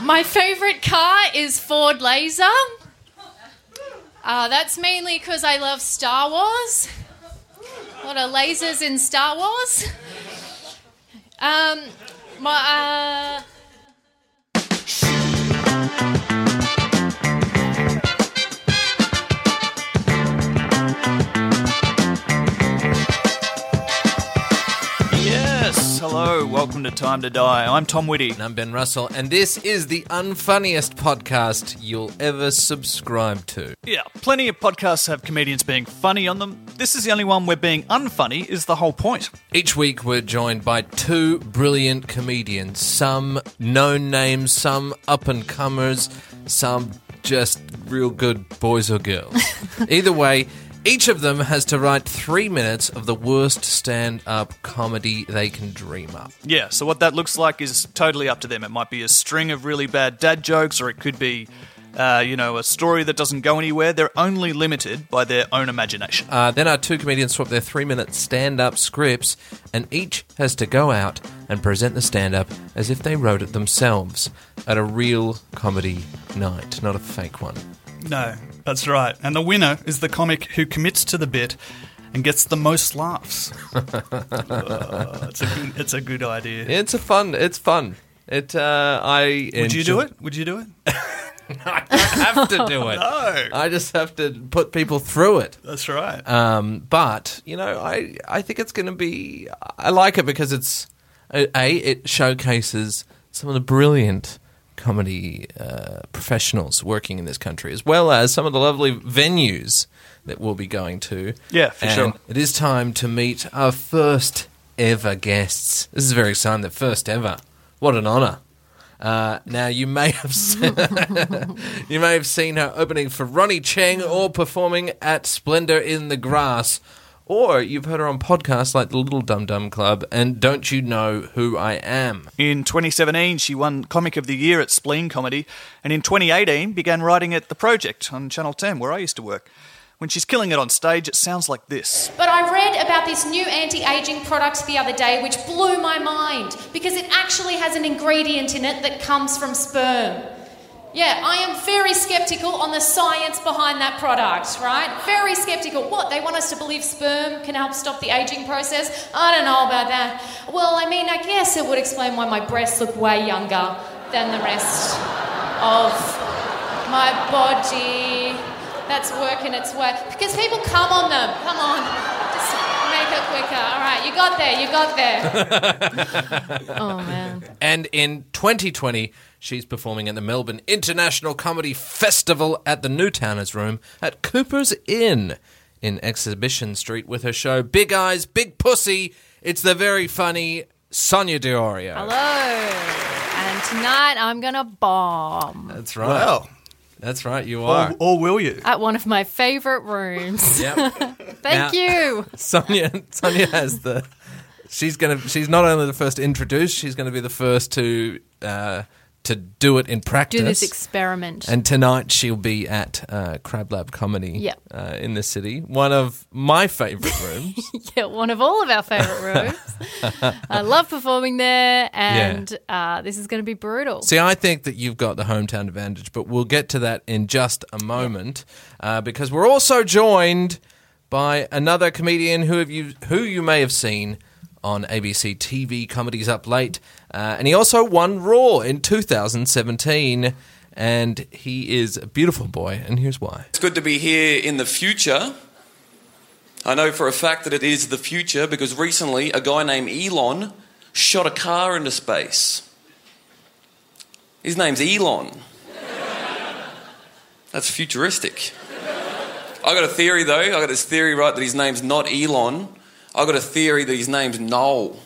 My favourite car is Ford Laser. Uh, that's mainly because I love Star Wars. A lot of lasers in Star Wars. Um, my, uh, hello, welcome to Time to Die. I'm Tom Whitty. And I'm Ben Russell, and this is the unfunniest podcast you'll ever subscribe to. Yeah, plenty of podcasts have comedians being funny on them. This is the only one where being unfunny is the whole point. Each week, we're joined by two brilliant comedians, some known names, some up and comers, some just real good boys or girls. Either way, each of them has to write three minutes of the worst stand up comedy they can dream up. Yeah, so what that looks like is totally up to them. It might be a string of really bad dad jokes, or it could be, uh, you know, a story that doesn't go anywhere. They're only limited by their own imagination. Uh, then our two comedians swap their three minute stand up scripts, and each has to go out and present the stand up as if they wrote it themselves at a real comedy night, not a fake one. No, that's right. And the winner is the comic who commits to the bit and gets the most laughs. Uh, it's, a good, it's a good idea. It's a fun. It's fun. It. Uh, I. Would you do it? Would you do it? I don't have to do it. No. I just have to put people through it. That's right. Um, but you know, I I think it's going to be. I like it because it's a, a it showcases some of the brilliant comedy uh, professionals working in this country, as well as some of the lovely venues that we'll be going to. Yeah, for And sure. It is time to meet our first ever guests. This is very exciting. The first ever. What an honour. Uh, now you may have seen, you may have seen her opening for Ronny Chieng or performing at Splendor in the Grass, or you've heard her on podcasts like the Little Dum Dum Club and Don't You Know Who I Am. In 2017, she won Comic of the Year at Spleen Comedy, and in 2018 began writing at The Project on Channel 10, where I used to work. When she's killing it on stage, it sounds like this. But I read about this new anti aging product the other day which blew my mind because it actually has an ingredient in it that comes from sperm. Yeah, I am very skeptical on the science behind that product, right? Very skeptical. What, they want us to believe sperm can help stop the aging process? I don't know about that. Well, I mean, I guess it would explain why my breasts look way younger than the rest of my body that's working its way. Because people come on them. Come on. Just make it quicker. All right, you got there. You got there. oh, man. And in 2020, she's performing at the Melbourne International Comedy Festival at the Newtowners Room at Cooper's Inn in Exhibition Street with her show Big Eyes, Big Pussy. It's the very funny Sonia Di Iorio. Hello. And tonight I'm going to bomb That's right. That's right, you are. Or, or will you? at one of my favourite rooms. Yep. Thank Now- you. Sonia Sonia has the she's gonna she's not only the first to introduce, she's gonna be the first to uh, to do it in practice. Do this experiment. and tonight she'll be at uh, Crab Lab Comedy Yep. uh, in the city, one of my favourite rooms. yeah, one of all of our favourite rooms. I love performing there, and uh, this is going to be brutal. See, I think that you've got the hometown advantage, but we'll get to that in just a moment uh, because we're also joined by another comedian who have you who you may have seen on ABC TV Comedies Up Late, uh, and he also won Raw in 2017. And he is a beautiful boy, and here's why. It's good to be here in the future. I know for a fact that it is the future because recently a guy named Elon shot a car into space. His name's Elon. That's futuristic. I got a theory though. I got this theory right that his name's not Elon. I got a theory that his name's Noel.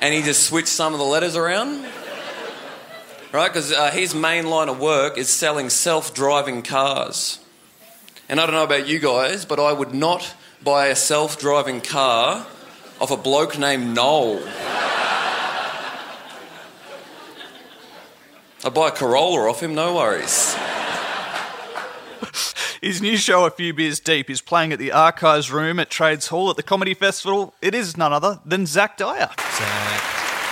and he just switched some of the letters around. Right? Because uh, his main line of work is selling self driving cars. And I don't know about you guys, but I would not buy a self driving car off a bloke named Noel. I'd buy a Corolla off him, no worries. His new show, A Few Beers Deep, is playing at the Archives Room at Trades Hall at the Comedy Festival. It is none other than Zach Dyer. Zach,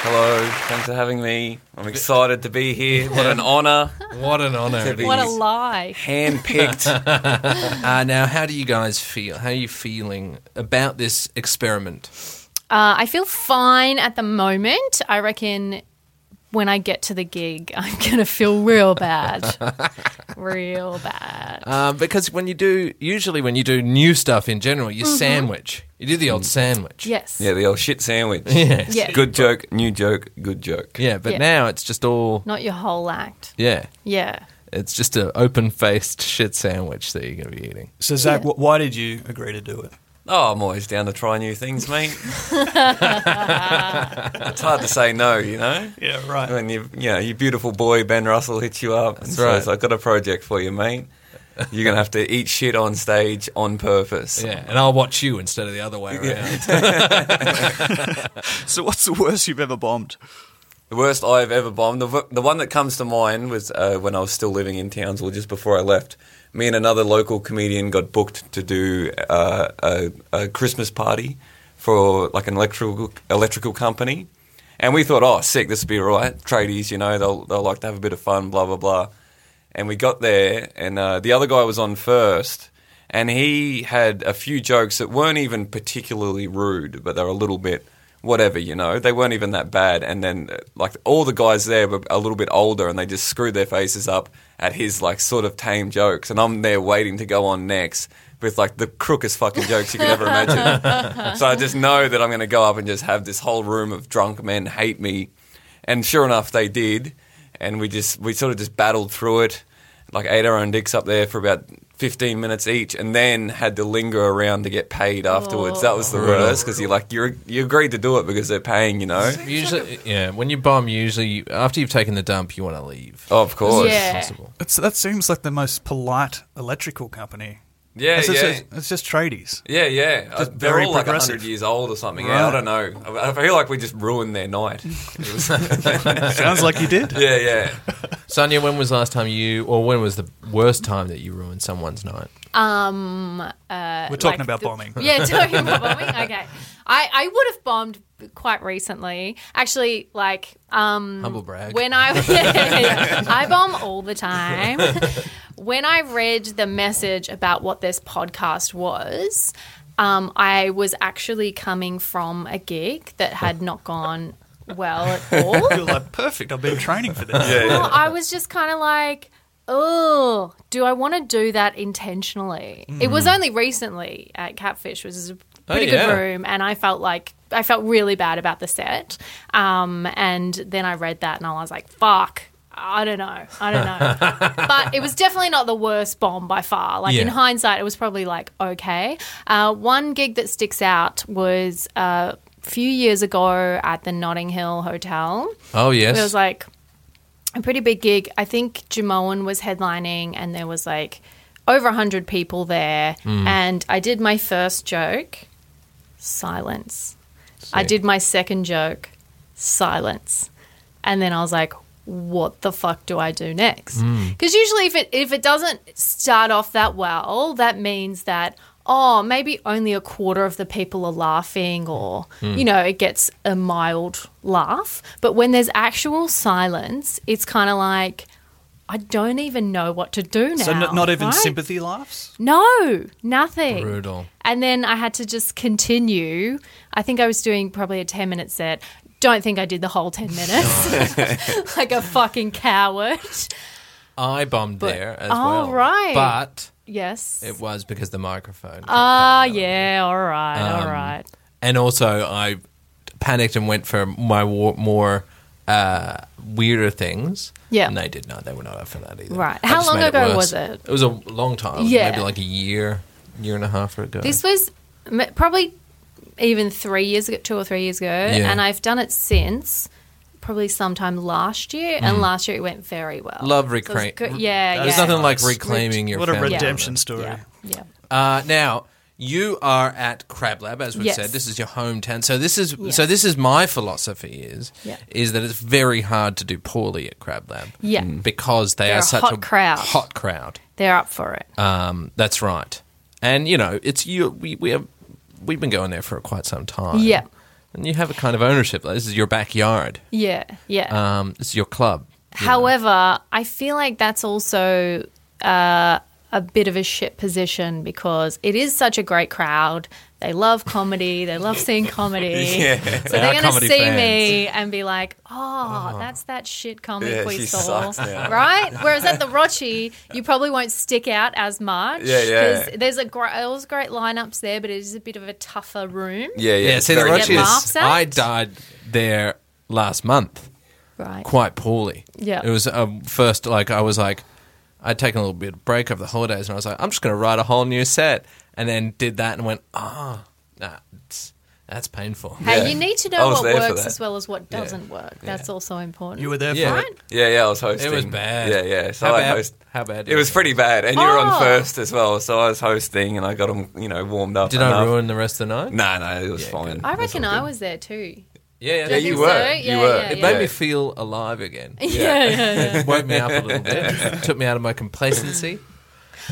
Hello, thanks for having me. I'm excited to be here. What an honour. what an honour. To be- What a lie. Handpicked. Uh, now, how do you guys feel? How are you feeling about this experiment? Uh, I feel fine at the moment. I reckon when I get to the gig, I'm going to feel real bad. real bad. Uh, because when you do, usually when you do new stuff in general, you Mm-hmm. sandwich. You do the old sandwich. Yes. yeah, the old shit sandwich. Yes. Yeah. Good joke, new joke, good joke. Yeah, but Yeah. now it's just all, Not your whole act. yeah. Yeah. It's just an open faced shit sandwich that you're going to be eating. So, Zach, Yeah. wh- why did you agree to do it? Oh, I'm always down to try new things, mate. it's hard to say no, you know? Yeah, right. When you, you know, your beautiful boy Ben Russell hits you up and That's says, "I've got a project for you, mate. You're gonna have to eat shit on stage on purpose." Yeah, and I'll watch you instead of the other way around. So, what's the worst you've ever bombed? The worst I've ever bombed. The, the one that comes to mind was uh, when I was still living in Townsville, just before I left. Me and another local comedian got booked to do uh, a, a Christmas party for like an electrical electrical company, and we thought, oh, sick, this would be all right. Tradies, you know, they'll they'll like to have a bit of fun, blah blah blah. And we got there, and uh, the other guy was on first, and he had a few jokes that weren't even particularly rude, but they were a little bit whatever, you know. They weren't even that bad. And then, uh, like, all the guys there were a little bit older, and they just screwed their faces up at his like sort of tame jokes. And I'm there waiting to go on next with like the crookest fucking jokes you could ever imagine. so I just know that I'm going to go up and just have this whole room of drunk men hate me. And sure enough, they did. And we just we sort of just battled through it, like ate our own dicks up there for about 15 minutes each, and then had to linger around to get paid afterwards. That was the worst because you're like you you agreed to do it because they're paying, you know. Usually, yeah, when you bum, usually you, after you've taken the dump, you want to leave. Oh, of course. Yeah. Possible. It's, that seems like the most polite electrical company. Yeah, it's, yeah. Just, it's just tradies. Yeah, yeah. Uh, Just They're very all like 100 years old or something. Yeah, I don't know. I I feel like we just ruined their night. Sounds like you did. yeah, yeah. Sonia, when was the last time you, or when was the worst time that you ruined someone's night? Um, We're talking like about the- bombing. Yeah, talking about bombing. Okay, I I would have bombed quite recently. Actually, like um, Humble brag. when I I bomb all the time. when I read the message about what this podcast was, um, I was actually coming from a gig that had not gone well at all. You're like, perfect. I've been training for this. Well, I was just kind of like, oh, do I want to do that intentionally? It was only recently at Catfish, which is a pretty yeah. good room, and I felt like I felt really bad about the set. Um, and then I read that, and I was like, fuck. I don't know. I don't know. but it was definitely not the worst bomb by far. Like in hindsight, it was probably like okay. Uh, one gig that sticks out was a few years ago at the Notting Hill Hotel. Oh yes, It was like a pretty big gig. I think Jamoan was headlining, and there was like over 100 people there. And I did my first joke, silence. I did my second joke, silence. And then I was like, what the fuck do I do next? Hmm. Because usually, if it if it doesn't start off that well, that means that oh, maybe only a quarter of the people are laughing, or hmm. you know, it gets a mild laugh. But when there's actual silence, it's kind of like I don't even know what to do now. So, n- not even right? sympathy laughs? No, nothing. brutal. And then I had to just continue. I think I was doing probably a 10 minute set. Don't think I did the whole 10 minutes. like a fucking coward. I bombed But- there as Oh, well. right. But Yes. it was because the microphone. kept Ah, out. yeah, all right, all Um, right. And also, I panicked and went for my war- more uh, weirder things. Yeah. And they did not. They were not up for that either. Right. I How just long made ago worse. was it? It was a long time. Yeah. Maybe like a year, year and a half ago. This was m- probably even three years ago, two or three years ago, and I've done it since. Probably sometime last year, and last year it went very well. Mm. Love So it good- Yeah, There's nothing like reclaiming your What a family. redemption story. Yeah, yeah. Uh, now you are at Crab Lab, as we Yes. said. This is your hometown. So this is Yes. so this is my philosophy is Yeah. is that it's very hard to do poorly at Crab Lab. Yeah. because they They're are a such hot a crowd. Hot crowd. They're up for it. Um, that's right. And you know, it's you. We we have we've been going there for quite some time. Yeah. and you have a kind of ownership. This is your backyard. Yeah, yeah. Um, this is your club. However, I feel like that's also uh, a bit of a shit position because it is such a great crowd. They love comedy. They love seeing comedy. Yeah. So They they're going to see fans. me and be like, oh, that's that shit comic Yeah, we saw. sucks now. Right? Whereas at the Rochi, you probably won't stick out as much. Yeah, yeah. 'cause There's a great, there's great lineups there, but it is a bit of a tougher room. Yeah, yeah. Yeah, see, the very Get Rochi is. at? I died there last month. Right. quite poorly. Yeah. It was um, first like I was like I'd taken a little bit of break over the holidays and I was like I'm just going to write a whole new set and then did that and went ah nah that's painful. Hey, Yeah. you need to know what works as well as what doesn't work. That's also important. You were there Yeah. for Right? it. Yeah, yeah, I was hosting. It was bad. Yeah, yeah. So How I bad? host. How bad? It was pretty bad, and you were Oh. on first as well. So I was hosting, and I got them, you know, warmed up. Did I ruin the rest of the night? No, no, it was Yeah, fine. good. I reckon I was there too. Yeah, yeah. Yeah, you were. so? You Yeah, were. yeah, It yeah. made me feel alive again. Yeah, yeah, yeah. It woke me up a little bit. Took me out of my complacency.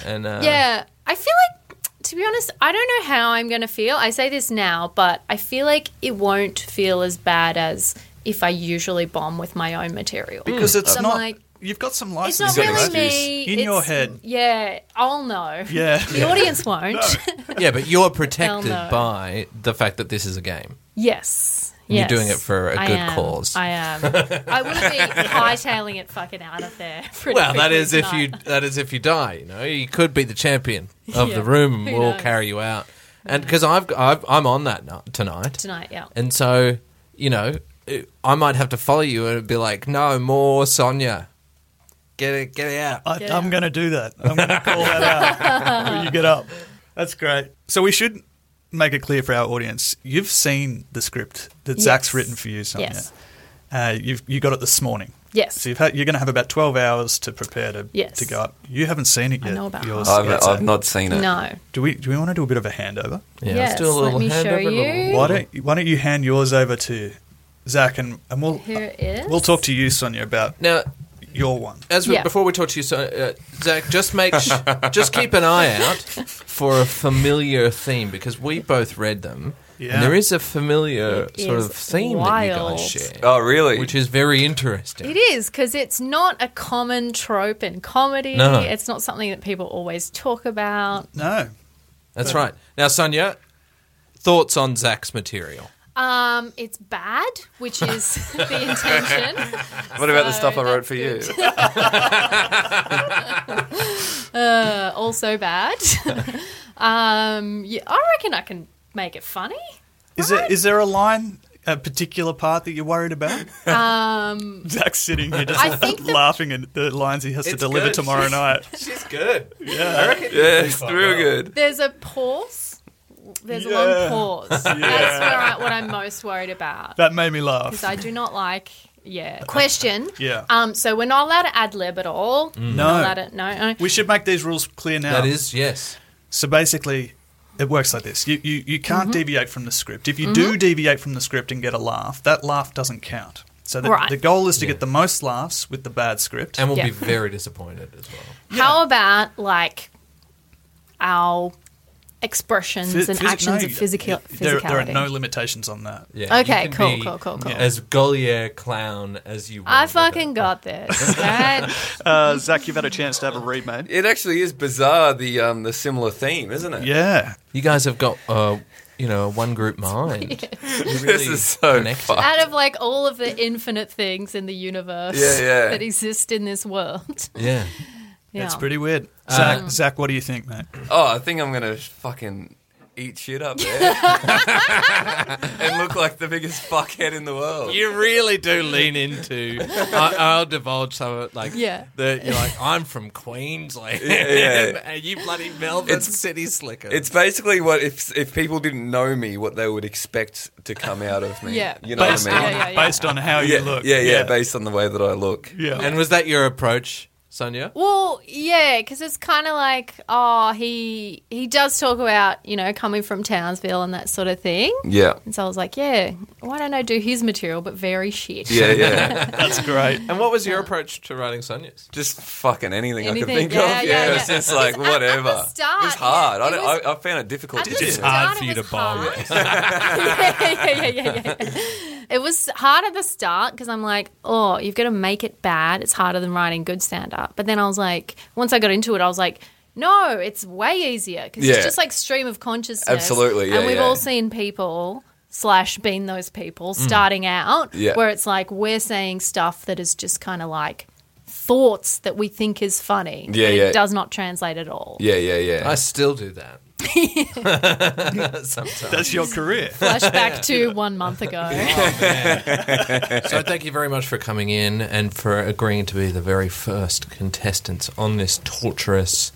And uh, yeah, I feel like, to be honest, I don't know how I'm going to feel. I say this now, but I feel like it won't feel as bad as if I usually bomb with my own material. Because it's So I'm not. like, you've got some it's license. not really me. In your head. Yeah, I'll know. Yeah. The audience won't. yeah, but you're protected by the fact that this is a game. yes. And you're doing it for a I good am. cause. I am. I wouldn't be hightailing it fucking out of there. pretty Well, that quickly is if you tonight. that is if you die. You know, you could be the champion of Yeah, the room, and who we'll knows? carry you out. And because I've, I've I'm on that no- tonight, tonight. Yeah. and so you know, it- I might have to follow you and be like, no more Sonia, get it, get it out. I, Yeah. I'm going to do that. I'm going to call that out when you get up. That's great. So we should make it clear for our audience. You've seen the script that Zach's written for you, Sonia. Yes. Uh, you've you got it this morning. Yes. So you've had, you're going to have about 12 hours to prepare to Yes. to go up. You haven't seen it I yet. know about yours I've, yet, I've not seen it. No. Do we do we want to do a bit of a handover? Yeah, Yes, let's do a little let me handover, show you. Why don't why don't you hand yours over to Zach and, and we'll Here it is. we'll talk to you, Sonia, about Now, your one. as we, Yeah. before we talk to you, so, uh, Zach, just make sh- just keep an eye out for a familiar theme because we both read them, Yeah. and there is a familiar It sort of theme that you guys share, Oh, really? which is very interesting. It is because it's not a common trope in comedy. No. It's not something that people always talk about. No. That's right. Now, Sonia, thoughts on Zach's material? Um, it's bad, which is the intention. what about the So stuff I wrote that's for you? Uh, also bad. um, yeah, I reckon I can make it funny. Is there is there a line, a particular part that you're worried about? Um, Zach's sitting here just I think the- laughing at the lines he has to It's deliver good. tomorrow night. She's good. Yeah. Yeah, it's real good. there's a pause. There's a long pause. That's where I, what I'm most worried about That made me laugh. because I do not like. Yeah. Question. Yeah. Um. So we're not allowed to ad lib at all. We're No. Not to, no. no. We should make these rules clear now. That is, yes. So basically, it works like this: you you, you can't Mm-hmm. deviate from the script. If you do deviate from the script and get a laugh, that laugh doesn't count. So the, Right. the goal is to get the most laughs with the bad script. And we'll Yeah. be very disappointed as well. How about like our expressions Phys- and phys- actions no, of physical there, physicality? there are no limitations on that. Yeah. Okay, you can cool, be cool, cool, cool. As Goliath clown as you want. I fucking got this. Right? Uh, Zach, you've had a chance to have a read, mate. It actually is bizarre the um the similar theme, isn't it? Yeah, You guys have got, uh, you know, one group mind. You This is so connected. fucked. Out of like all of the infinite things in the universe Yeah, yeah. that exist in this world. Yeah. Yeah. it's pretty weird. Uh, Zach, Zach, what do you think, mate? Oh, I think I'm gonna fucking eat shit up there and look like the biggest fuckhead in the world. You really do lean into. I, I'll divulge some of it. Like, Yeah. the, you're like, I'm from Queensland, yeah. and you bloody Melbourne It's- city slicker. It's basically what if if people didn't know me, what they would expect to come out of me. Yeah. you know based, what I mean. Yeah, yeah, yeah. based on how yeah, you look. yeah, yeah, based on the way that I look. yeah. and was that your approach, Sonia? Well, yeah, because it's kind of like, oh, he he does talk about you know coming from Townsville and that sort of thing. Yeah, And so I was like, yeah, why don't I do his material but very shit? yeah, yeah. That's great. And what was your approach to writing Sonia's? just fucking anything, I Anything, could think yeah, of. yeah, Yeah, it's yeah. just like Because at- at the whatever. start, it was hard. yeah, I, it don't- was- I, I found it difficult At to the do. It's start, hard for you to was bomb. hard. yeah, yeah, yeah, yeah, yeah. It was hard at the start because I'm like, oh, you've got to make it bad. It's harder than writing good stand up. But then I was like, once I got into it, I was like, no, it's way easier because Yeah. it's just like stream of consciousness. Absolutely, yeah, And we've yeah. all seen people slash been those people starting out Mm. Yeah. where it's like we're saying stuff that is just kind of like thoughts that we think is funny. Yeah, but yeah. It does not translate at all. Yeah, yeah, yeah. I still do that. Sometimes. That's your career. Flashback to one month ago. Oh, so thank you very much for coming in and for agreeing to be the very first contestants on this torturous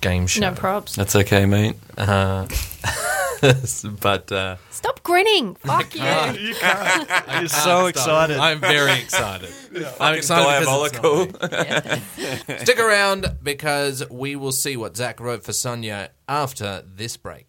game show. No probs. That's okay, mate. Uh, but uh, Stop grinning. Fuck you. you can't. You're so excited. I'm very excited. I'm excited because it's not Diabolical. me. Stick around because we will see what Zach wrote for Sonia after this break.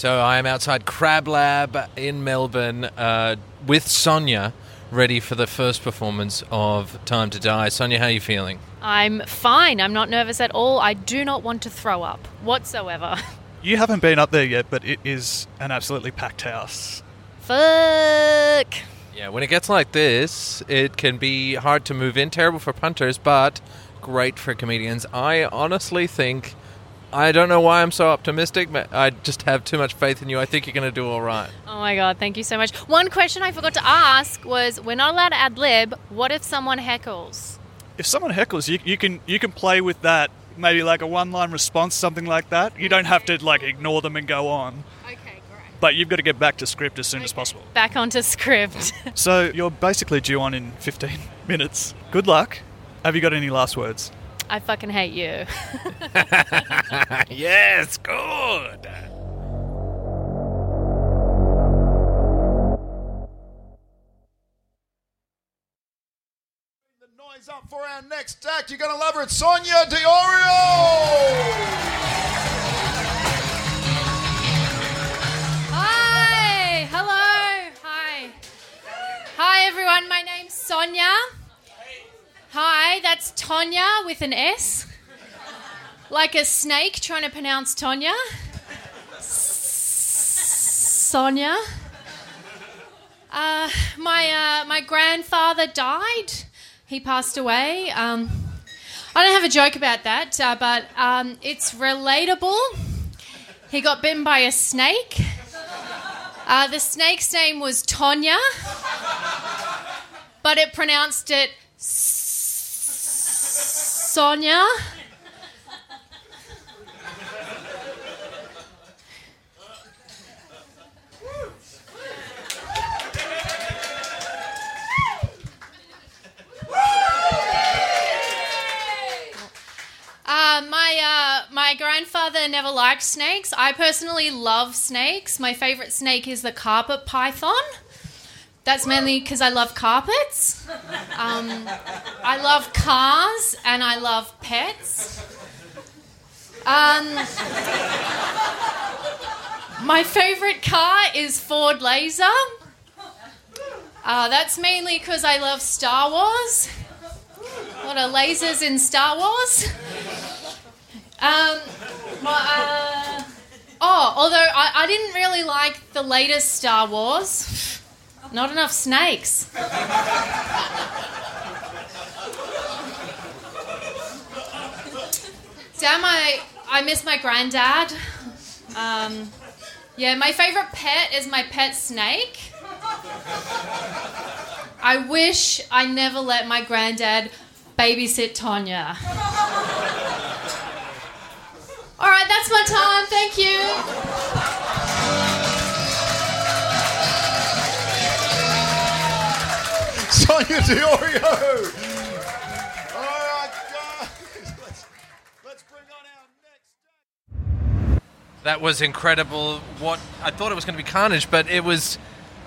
So I am outside Crab Lab in Melbourne uh, with Sonia, ready for the first performance of Time to Die. Sonia, how are you feeling? I'm fine. I'm not nervous at all. I do not want to throw up whatsoever. You haven't been up there yet, but it is an absolutely packed house. Fuck. Yeah, when it gets like this, it can be hard to move in. Terrible for punters, but great for comedians. I honestly think. I don't know why I'm so optimistic, but I just have too much faith in you. I think you're going to do all right. Oh my god, thank you so much. One question I forgot to ask was we're not allowed to ad lib. What if someone heckles? If someone heckles, you, you can you can play with that. Maybe like a one-line response, something like that. You don't have to like ignore them and go on, Okay, great. but you've got to get back to script as soon as possible. Back onto script. So you're basically due on in 15 minutes. Good luck. Have you got any last words? I fucking hate you. yes, good. The noise up for our next act. You're going to love her. It's Sonia Di Iorio. Hi. Hello. Hi. Hi everyone. My name's Sonia. Hi, that's Tonya with an S. Like a snake trying to pronounce Tonya. Sonia. Uh, my uh, my grandfather died. He passed away. Um, I don't have a joke about that, uh, but um, it's relatable. He got bitten by a snake. Uh, the snake's name was Tonya, but it pronounced it Sonia. Uh, my uh, my grandfather never liked snakes. I personally love snakes. My favorite snake is the carpet python. That's mainly because I love carpets. Um, I love cars and I love pets. Um, My favourite car is Ford Laser. Uh, that's mainly because I love Star Wars. A lot of lasers in Star Wars. Um, uh, oh, although I, I didn't really like the latest Star Wars. Not enough snakes. Damn, I, I miss my granddad. Um, yeah, my favorite pet is my pet snake. I wish I never let my granddad babysit Tonya. All right, that's my time. Thank you. Sonia Di Iorio. All right, guys. Let's, let's bring on our next. That was incredible. What I thought it was going to be carnage, but it was.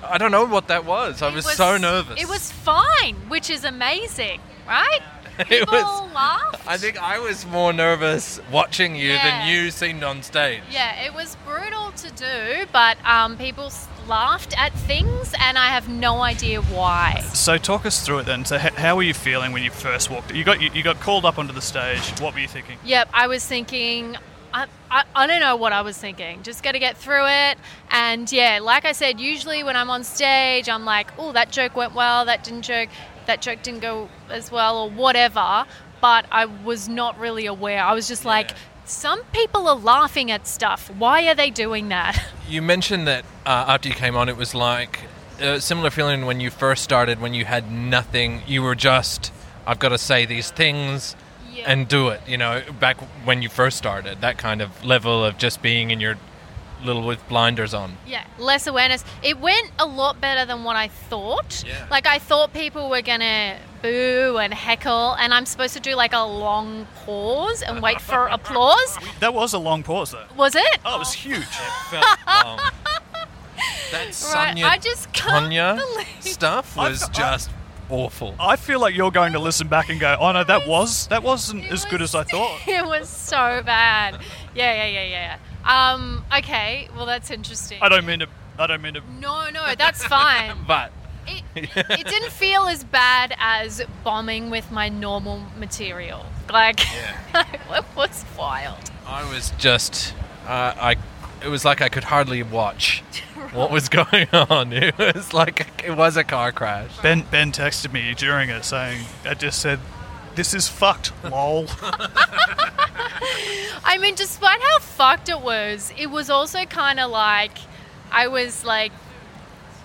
I don't know what that was. I was, so nervous. It was fine, which is amazing, right? It People was- laughed. I think I was more nervous watching you Yeah. than you seemed on stage. Yeah, it was brutal to do, but um, people laughed at things, and I have no idea why. So talk us through it then. So h- how were you feeling when you first walked? You got you, you got called up onto the stage. What were you thinking? Yep, I was thinking. I, I, I don't know what I was thinking. Just got to get through it. And yeah, like I said, usually when I'm on stage, I'm like, oh, that joke went well, that didn't joke, that joke didn't go as well, or whatever. But I was not really aware. I was just like, some people are laughing at stuff. Why are they doing that? You mentioned that uh, after you came on, it was like a similar feeling when you first started, when you had nothing. You were just, I've got to say these things Yeah. and do it. You know, back when you first started, that kind of level of just being in your little with blinders on. Yeah, less awareness. It went a lot better than what I thought. Yeah. Like I thought people were gonna boo and heckle, and I'm supposed to do like a long pause and wait for applause. That was a long pause though. Was it? Oh, it was huge. Felt long. That Sonia I just can't Tonya believe- stuff I- was I- just awful. I feel like you're going to listen back and go, "Oh no, that was that wasn't as good as I thought." It was so bad. Yeah, yeah, yeah, yeah. yeah. Um. Okay. Well, that's interesting. I don't mean to. I don't mean to. No, no, that's fine. But It, it didn't feel as bad as bombing with my normal material. Like, it was wild. I was just, uh, I, it was like I could hardly watch what was going on. It was like it was a car crash. Ben Ben texted me during it saying, "I just said." This is fucked, lol. I mean, despite how fucked it was, it was also kind of like I was like,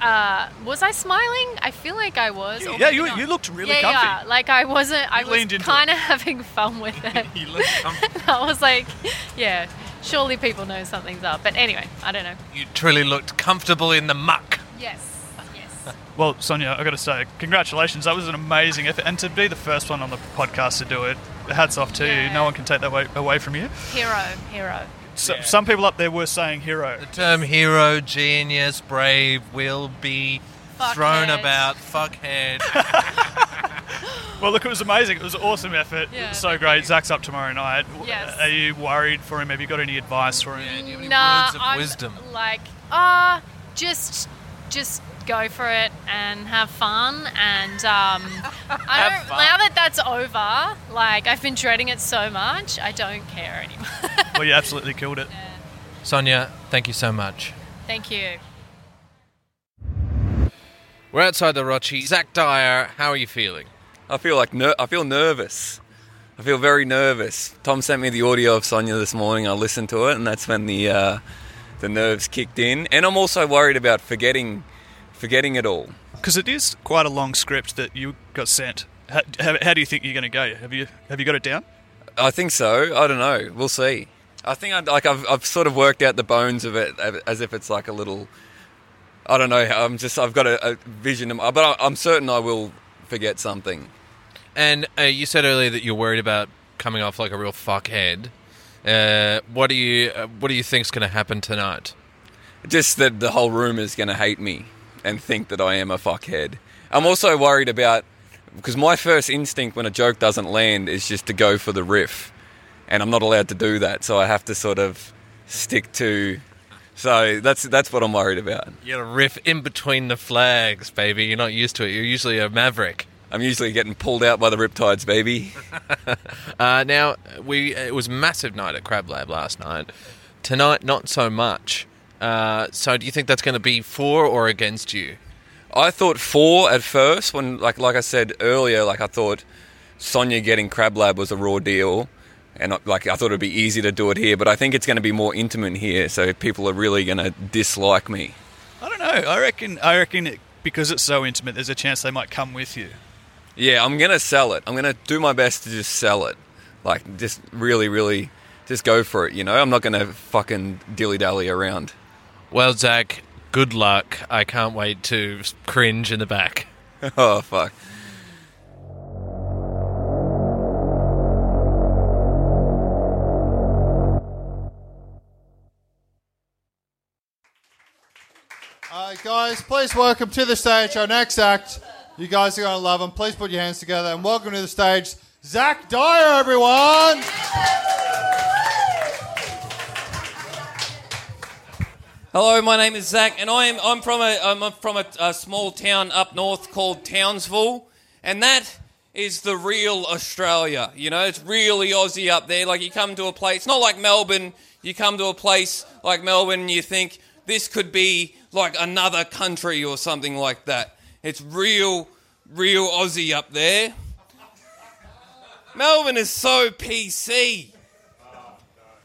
uh, was I smiling? I feel like I was. or yeah, you, not. you looked really yeah, comfy. yeah. Like I wasn't. I You was leaned into kind of having fun with it. He looked comfy. I was like, yeah, surely people know something's up. But anyway, I don't know. You truly looked comfortable in the muck. Yes, yes. Well, Sonia, I got to say, congratulations. That was an amazing effort, and to be the first one on the podcast to do it, hats off to you. No one can take that away, away from you. Hero, hero. So, Some people up there were saying hero. The term hero, genius, brave will be thrown Fuckhead. about. Fuckhead. Well, look, it was amazing. It was an awesome effort. Yeah, so thank great. Zach's up tomorrow night. Yes. Are you worried for him? Have you got any advice for him? Yeah, do you have any Nah, words of I'm wisdom? like, ah, just, just go for it and have fun. And um, I don't. fun. Now that that's over, like I've been dreading it so much, I don't care anymore. Well, you absolutely killed it. Sonia, thank you so much. Thank you. We're outside the Rochi. Zach Dyer, how are you feeling? I feel like ner- I feel nervous. I feel very nervous. Tom sent me the audio of Sonia this morning. I listened to it, and that's when the uh, the nerves kicked in. And I'm also worried about forgetting forgetting it all. Because it is quite a long script that you got sent. How, how, how do you think you're going to go? Have you have you got it down? I think so. I don't know. We'll see. I think I like I've I've sort of worked out the bones of it as if it's like a little. I don't know. I'm just I've got a, a vision, but I- I'm certain I will forget something. And uh, you said earlier that you're worried about coming off like a real fuckhead. Uh, what do you uh, What do you think's going to happen tonight? Just that the whole room is going to hate me and think that I am a fuckhead. I'm also worried about because my first instinct when a joke doesn't land is just to go for the riff, and I'm not allowed to do that. So I have to sort of stick to So that's that's what I'm worried about. You're a riff in between the flags, baby. You're not used to it. You're usually a maverick. I'm usually getting pulled out by the riptides, baby. Uh, now we it was a massive night at Crab Lab last night. Tonight, not so much. Uh, so, do you think that's going to be for or against you? I thought four at first when, like, like I said earlier, like I thought Sonia getting Crab Lab was a raw deal, and like I thought it'd be easy to do it here. But I think it's going to be more intimate here, so people are really going to dislike me. I don't know. I reckon. I reckon it, because it's so intimate, there's a chance they might come with you. Yeah, I'm going to sell it. I'm going to do my best to just sell it, like just really, really, just go for it. You know, I'm not going to fucking dilly dally around. Well, Zach, good luck. I can't wait to cringe in the back. oh fuck. Right, guys, please welcome to the stage our next act. You guys are going to love him. Please put your hands together and welcome to the stage, Zach Dyer, everyone. Hello, my name is Zach, and I'm I'm from a I'm from a, a small town up north called Townsville, and that is the real Australia. You know, it's really Aussie up there. Like you come to a place, it's not like Melbourne. You come to a place like Melbourne, and you think this could be like another country or something like that. It's real, real Aussie up there. Melbourne is so PC.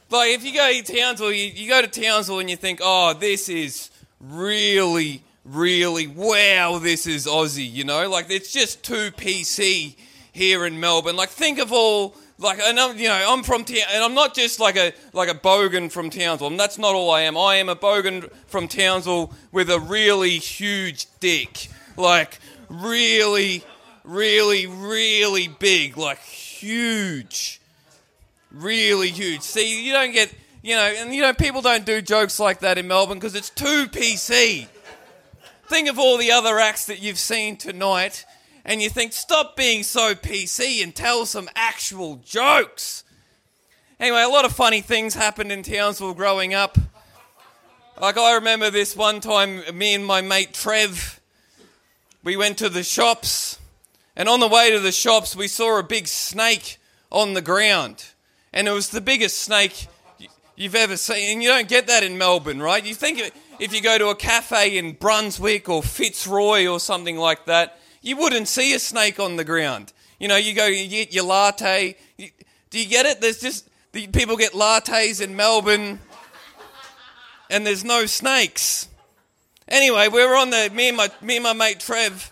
Like if you go to Townsville, you, you go to Townsville and you think, oh, this is really, really wow, this is Aussie. You know, like it's just too PC here in Melbourne. Like think of all like and I'm, you know I'm from town and I'm not just like a like a bogan from Townsville. And that's not all I am. I am a bogan from Townsville with a really huge dick, like really, really, really big, like huge, really huge. See, you don't get you know, and you know people don't do jokes like that in Melbourne because it's too PC. Think of all the other acts that you've seen tonight and you think, stop being so PC and tell some actual jokes. Anyway, a lot of funny things happened in Townsville growing up. Like, I remember this one time, me and my mate Trev, we went to the shops, and on the way to the shops, we saw a big snake on the ground. And it was the biggest snake you've ever seen. And you don't get that in Melbourne, right? You think if you go to a cafe in Brunswick or Fitzroy or something like that, you wouldn't see a snake on the ground. You know, you go, you get your latte. You, do you get it? There's just the, people get lattes in Melbourne, and there's no snakes. Anyway, we were on the me and my me and my mate Trev.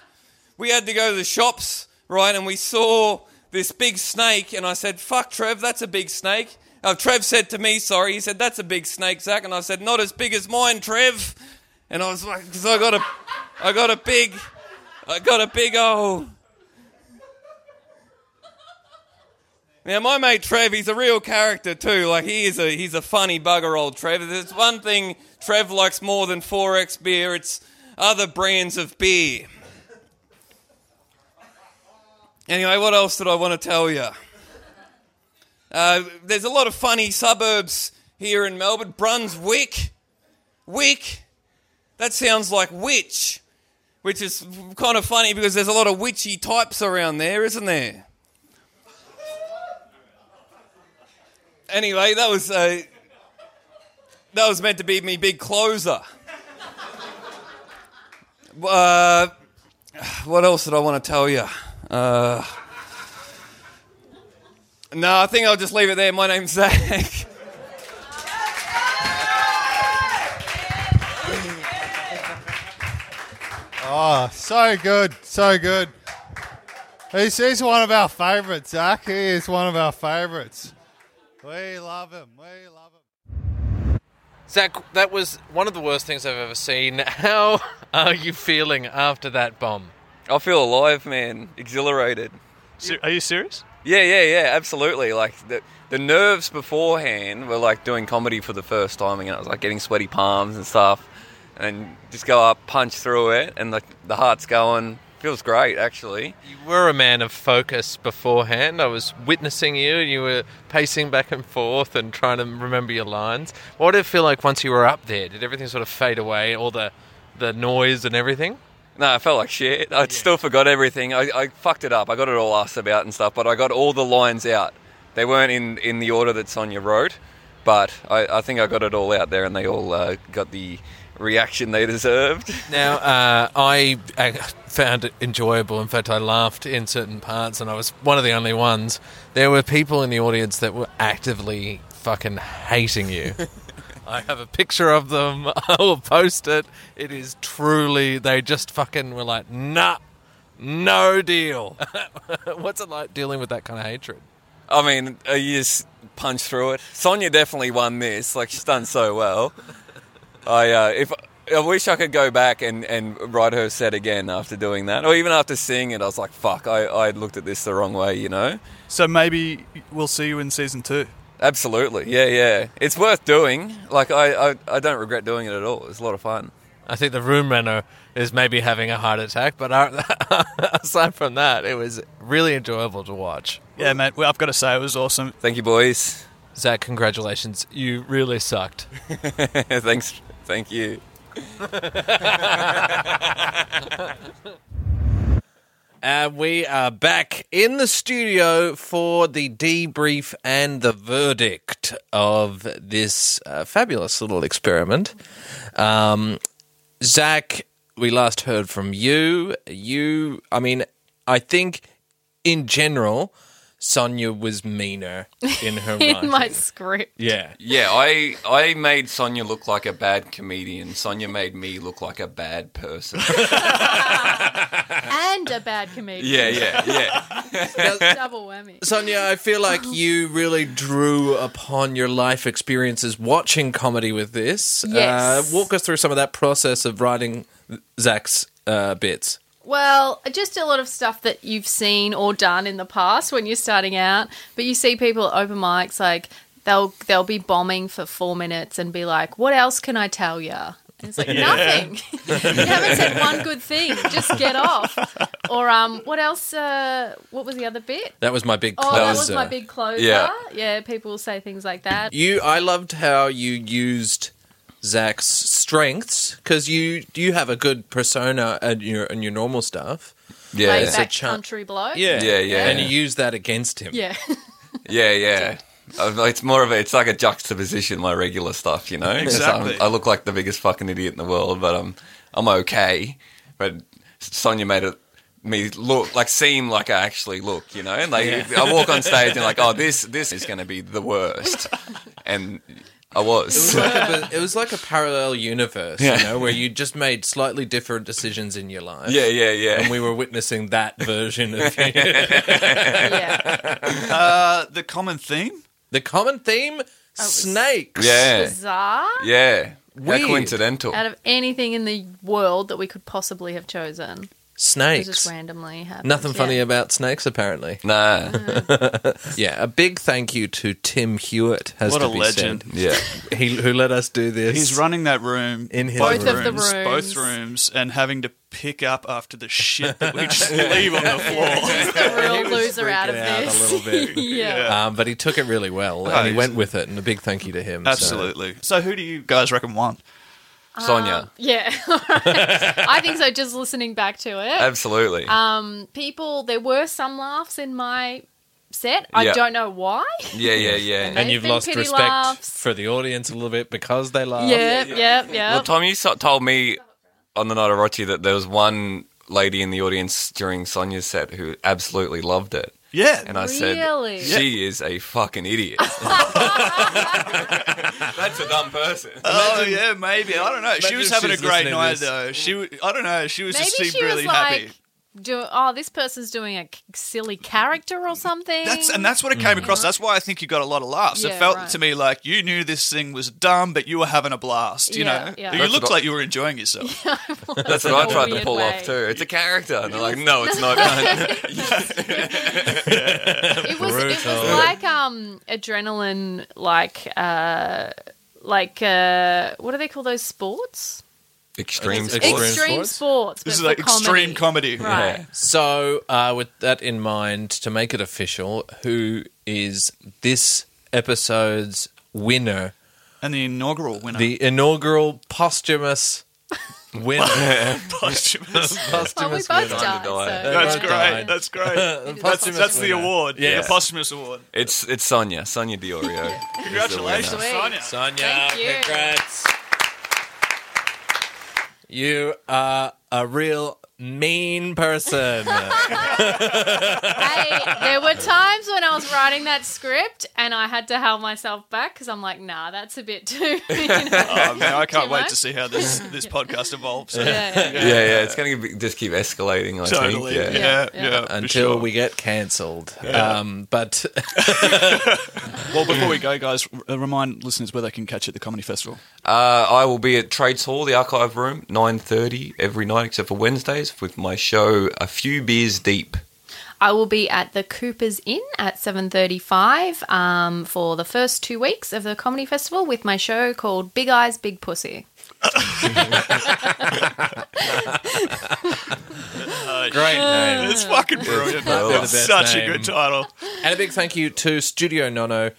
We had to go to the shops, right? And we saw this big snake, and I said, "Fuck, Trev, that's a big snake." Uh, Trev said to me, "Sorry," he said, "That's a big snake, Zach," and I said, "Not as big as mine, Trev." And I was like, "Cause I got a, I got a big." I got a big old. Now my mate Trev, he's a real character too. Like he is a he's a funny bugger old Trev. There's one thing Trev likes more than 4X beer, it's other brands of beer. Anyway, what else did I want to tell you? Uh, there's a lot of funny suburbs here in Melbourne. Brunswick. Wick. That sounds like witch which is kind of funny because there's a lot of witchy types around there, isn't there? Anyway, that was uh, that was meant to be me big closer. Uh, what else did I want to tell you? Uh, no, I think I'll just leave it there. My name's Zach. Oh, so good, so good. He's, he's one of our favourites, Zach. He is one of our favourites. We love him. We love him. Zach, that was one of the worst things I've ever seen. How are you feeling after that bomb? I feel alive, man. Exhilarated. Are you serious? Yeah, yeah, yeah, absolutely. Like the the nerves beforehand were like doing comedy for the first time, and I was like getting sweaty palms and stuff and just go up, punch through it, and the, the heart's going. Feels great, actually. You were a man of focus beforehand. I was witnessing you, and you were pacing back and forth and trying to remember your lines. What did it feel like once you were up there? Did everything sort of fade away, all the the noise and everything? No, I felt like shit. I still forgot everything. I, I fucked it up. I got it all asked about and stuff, but I got all the lines out. They weren't in, in the order that Sonia wrote, but I, I think I got it all out there, and they all uh, got the reaction they deserved. Now, uh, I uh, found it enjoyable. In fact, I laughed in certain parts, and I was one of the only ones. There were people in the audience that were actively fucking hating you. I have a picture of them. I will post it. It is truly, they just fucking were like, nah, no deal. What's it like dealing with that kind of hatred? I mean, uh, you just punch through it. Sonia definitely won this. Like she's done so well. I uh, if I wish I could go back and, and write her set again after doing that, or even after seeing it. I was like, fuck, I, I looked at this the wrong way, you know. So maybe we'll see you in season two. Absolutely, yeah, yeah. It's worth doing. Like I, I, I don't regret doing it at all. It's a lot of fun. I think the room renner is maybe having a heart attack, but aside from that, it was really enjoyable to watch. Yeah, mate. Well, I've got to say it was awesome. Thank you, boys. Zach, congratulations. You really sucked. Thanks, thank you. And we are back in the studio for the debrief and the verdict of this uh, fabulous little experiment. Um, Zach, we last heard from you. You, I mean, I think in general, Sonia was meaner in her in writing. my script. yeah. Yeah, I I made Sonia look like a bad comedian. Sonia made me look like a bad person. And a bad comedian. yeah, yeah, yeah. Double whammy. Sonia, I feel like you really drew upon your life experiences watching comedy with this. Yes. Uh, walk us through some of that process of writing Zach's uh, bits. Well, just a lot of stuff that you've seen or done in the past when you're starting out. But you see people at open mics like they'll they'll be bombing for four minutes and be like, "What else can I tell you?" And it's like nothing. you haven't said one good thing. Just get off. Or um, what else? Uh, what was the other bit? That was my big Oh, that was my big closer. Yeah. yeah. People will say things like that. You, I loved how you used Zach's strengths because you you have a good persona and your and your normal stuff. Yeah, Laid It's a cha- country bloke. Yeah, Yeah, yeah. and you use that against him. Yeah. yeah, yeah. Uh, It's more of a, it's like a juxtaposition, my regular stuff, you know? It's, Exactly. I look like the biggest fucking idiot in the world, but I'm, I'm okay. But Sonia made it, me look, like seem like I actually look, you know? And like, if I walk on stage and like, oh, this, this is going to be the worst. And I It was was. like a, it was like a parallel universe, Yeah. you know, where you just made slightly different decisions in your life. yeah, yeah, yeah. and we were witnessing that version of you. yeah. Uh, the common theme? the common theme: snakes. yeah, Bizarre. yeah. How Weird. coincidental. Out of anything in the world that we could possibly have chosen, it snakes. just randomly happened. Nothing funny Yeah. about snakes, apparently. Nah. Yeah, a big thank you to Tim Hewitt. Has What to a be legend. Yeah. He who let us do this. He's running that room In his both Both of the rooms, both rooms. rooms, and having to pick up after the shit that we just leave on the floor. the real loser out of freaking out a this. little bit. yeah. Um, but he took it really well, Oh, and he went with it. And a big thank you to him. so- Absolutely. So, who do you guys reckon won? Sonia. Yeah. I think so. Just listening back to it, Absolutely. um, people. There were some laughs in my set. I Yeah. don't know why. yeah, yeah, yeah. And They've you've been lost pity respect laughs. for the audience a little bit because they laugh. Yep, yeah. Well, yep. Tom, you so- told me on the night of Rochi that there was one lady in the audience during Sonia's set who absolutely loved it. Yeah. And I said, she is a fucking idiot. That's a dumb person. Oh yeah, maybe. I don't know. She imagine was if having a she's great listening to night this. though. She, w- I don't know. She was Maybe just seemed she really was happy. Like, do, "Oh, this person's doing a silly character or something." That's and that's what it came across. That's why I think you got a lot of laughs. it felt right. to me like you knew this thing was dumb, but you were having a blast. You Yeah, know, yeah. you That's looked what I- like you were enjoying yourself. That's what I tried to pull way. off too. It's a character. And they're like, no, it's not. it was it was like um adrenaline like uh like uh what do they call those sports Extreme It's sports. Extreme sports. This is like for comedy. extreme comedy. Right. Yeah. So, uh, with that in mind, to make it official, who is this episode's winner? And the inaugural winner. The inaugural posthumous winner. posthumous. Well, we both winner. died. So. That's Both great. died. That's great. that's that's the award. Yeah. The posthumous award. It's it's Sonia, Sonia Di Iorio. Congratulations, Sonia. Sonia, Thank you. congrats. You are a real mean person. hey, there were times when I was writing that script and I had to hold myself back because I'm like, nah, that's a bit too. You know? Oh man, I can't wait much? to see how this this podcast evolves. yeah, yeah, Yeah, yeah, it's going to just keep escalating. I Totally. think. Yeah, Yeah. yeah. Yeah. for Until sure. we get cancelled. Um, but Well, before we go, guys, remind listeners where they can catch you at the comedy festival. Uh, I will be at Trades Hall, the Archive Room, nine thirty every night except for Wednesdays, with my show A Few Beers Deep. I will be at the Coopers Inn at 7:35 um, for the first two weeks of the comedy festival with my show called Big Eyes, Big Pussy. great name. It's fucking brilliant. They're the It's best such name. a good title. And a big thank you to Studio Nono,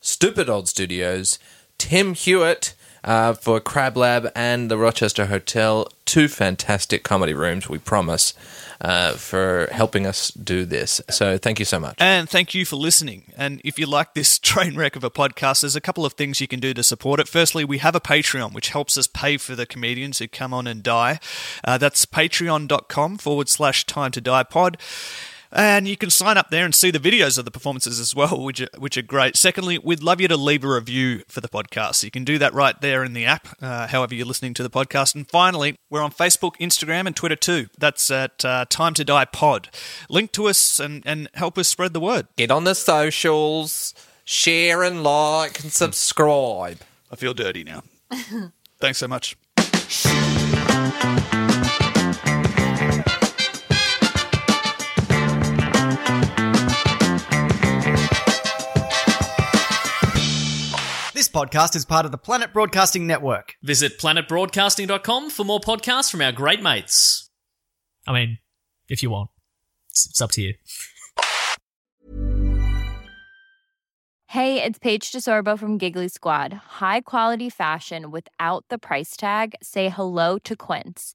Stupid Old Studios, Tim Hewitt uh, for Crab Lab and the Rochester Hotel. Two fantastic comedy rooms, we promise, uh, for helping us do this. So thank you so much. And thank you for listening. And if you like this train wreck of a podcast, there's a couple of things you can do to support it. Firstly, we have a Patreon, which helps us pay for the comedians who come on and die. Uh, that's patreon.com forward slash time to die pod. And you can sign up there and see the videos of the performances as well, which are, which are great. Secondly, we'd love you to leave a review for the podcast. You can do that right there in the app, uh, however you're listening to the podcast. And finally, we're on Facebook, Instagram, and Twitter too. That's at uh, Time to Die Pod. Link to us and, and help us spread the word. Get on the socials, share and like and subscribe. I feel dirty now. Thanks so much. This podcast is part of the Planet Broadcasting Network. Visit planetbroadcasting.com for more podcasts from our great mates. I mean, if you want. It's, it's up to you. Hey, it's Paige DeSorbo from Giggly Squad. High quality fashion without the price tag. Say hello to Quince.